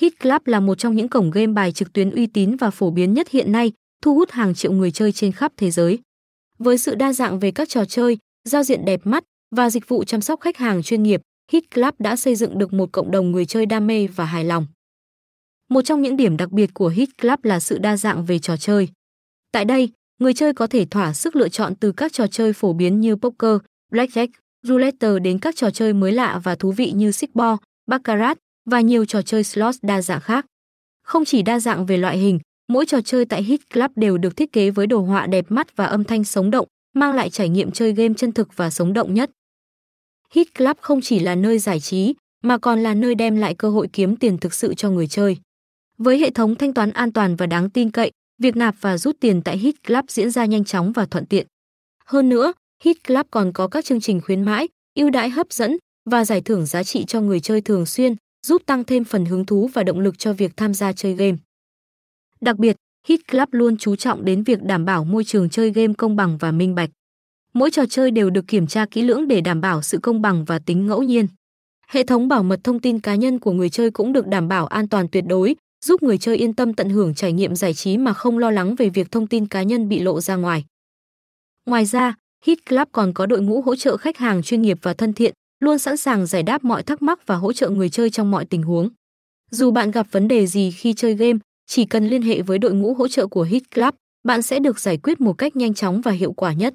Hit Club là một trong những cổng game bài trực tuyến uy tín và phổ biến nhất hiện nay, thu hút hàng triệu người chơi trên khắp thế giới. Với sự đa dạng về các trò chơi, giao diện đẹp mắt và dịch vụ chăm sóc khách hàng chuyên nghiệp, Hit Club đã xây dựng được một cộng đồng người chơi đam mê và hài lòng. Một trong những điểm đặc biệt của Hit Club là sự đa dạng về trò chơi. Tại đây, người chơi có thể thỏa sức lựa chọn từ các trò chơi phổ biến như poker, blackjack, roulette đến các trò chơi mới lạ và thú vị như sicbo, baccarat và nhiều trò chơi slot đa dạng khác. Không chỉ đa dạng về loại hình, mỗi trò chơi tại Hit Club đều được thiết kế với đồ họa đẹp mắt và âm thanh sống động, mang lại trải nghiệm chơi game chân thực và sống động nhất. Hit Club không chỉ là nơi giải trí, mà còn là nơi đem lại cơ hội kiếm tiền thực sự cho người chơi. Với hệ thống thanh toán an toàn và đáng tin cậy, việc nạp và rút tiền tại Hit Club diễn ra nhanh chóng và thuận tiện. Hơn nữa, Hit Club còn có các chương trình khuyến mãi, ưu đãi hấp dẫn và giải thưởng giá trị cho người chơi thường xuyên, giúp tăng thêm phần hứng thú và động lực cho việc tham gia chơi game. Đặc biệt, Hit Club luôn chú trọng đến việc đảm bảo môi trường chơi game công bằng và minh bạch. Mỗi trò chơi đều được kiểm tra kỹ lưỡng để đảm bảo sự công bằng và tính ngẫu nhiên. Hệ thống bảo mật thông tin cá nhân của người chơi cũng được đảm bảo an toàn tuyệt đối, giúp người chơi yên tâm tận hưởng trải nghiệm giải trí mà không lo lắng về việc thông tin cá nhân bị lộ ra ngoài. Ngoài ra, Hit Club còn có đội ngũ hỗ trợ khách hàng chuyên nghiệp và thân thiện, luôn sẵn sàng giải đáp mọi thắc mắc và hỗ trợ người chơi trong mọi tình huống. Dù bạn gặp vấn đề gì khi chơi game, chỉ cần liên hệ với đội ngũ hỗ trợ của Hit Club, bạn sẽ được giải quyết một cách nhanh chóng và hiệu quả nhất.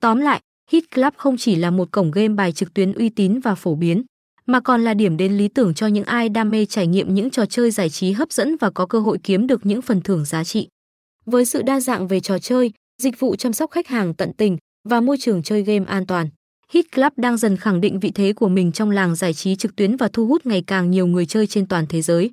Tóm lại, Hit Club không chỉ là một cổng game bài trực tuyến uy tín và phổ biến, mà còn là điểm đến lý tưởng cho những ai đam mê trải nghiệm những trò chơi giải trí hấp dẫn và có cơ hội kiếm được những phần thưởng giá trị. Với sự đa dạng về trò chơi, dịch vụ chăm sóc khách hàng tận tình và môi trường chơi game an toàn, Hit Club đang dần khẳng định vị thế của mình trong làng giải trí trực tuyến và thu hút ngày càng nhiều người chơi trên toàn thế giới.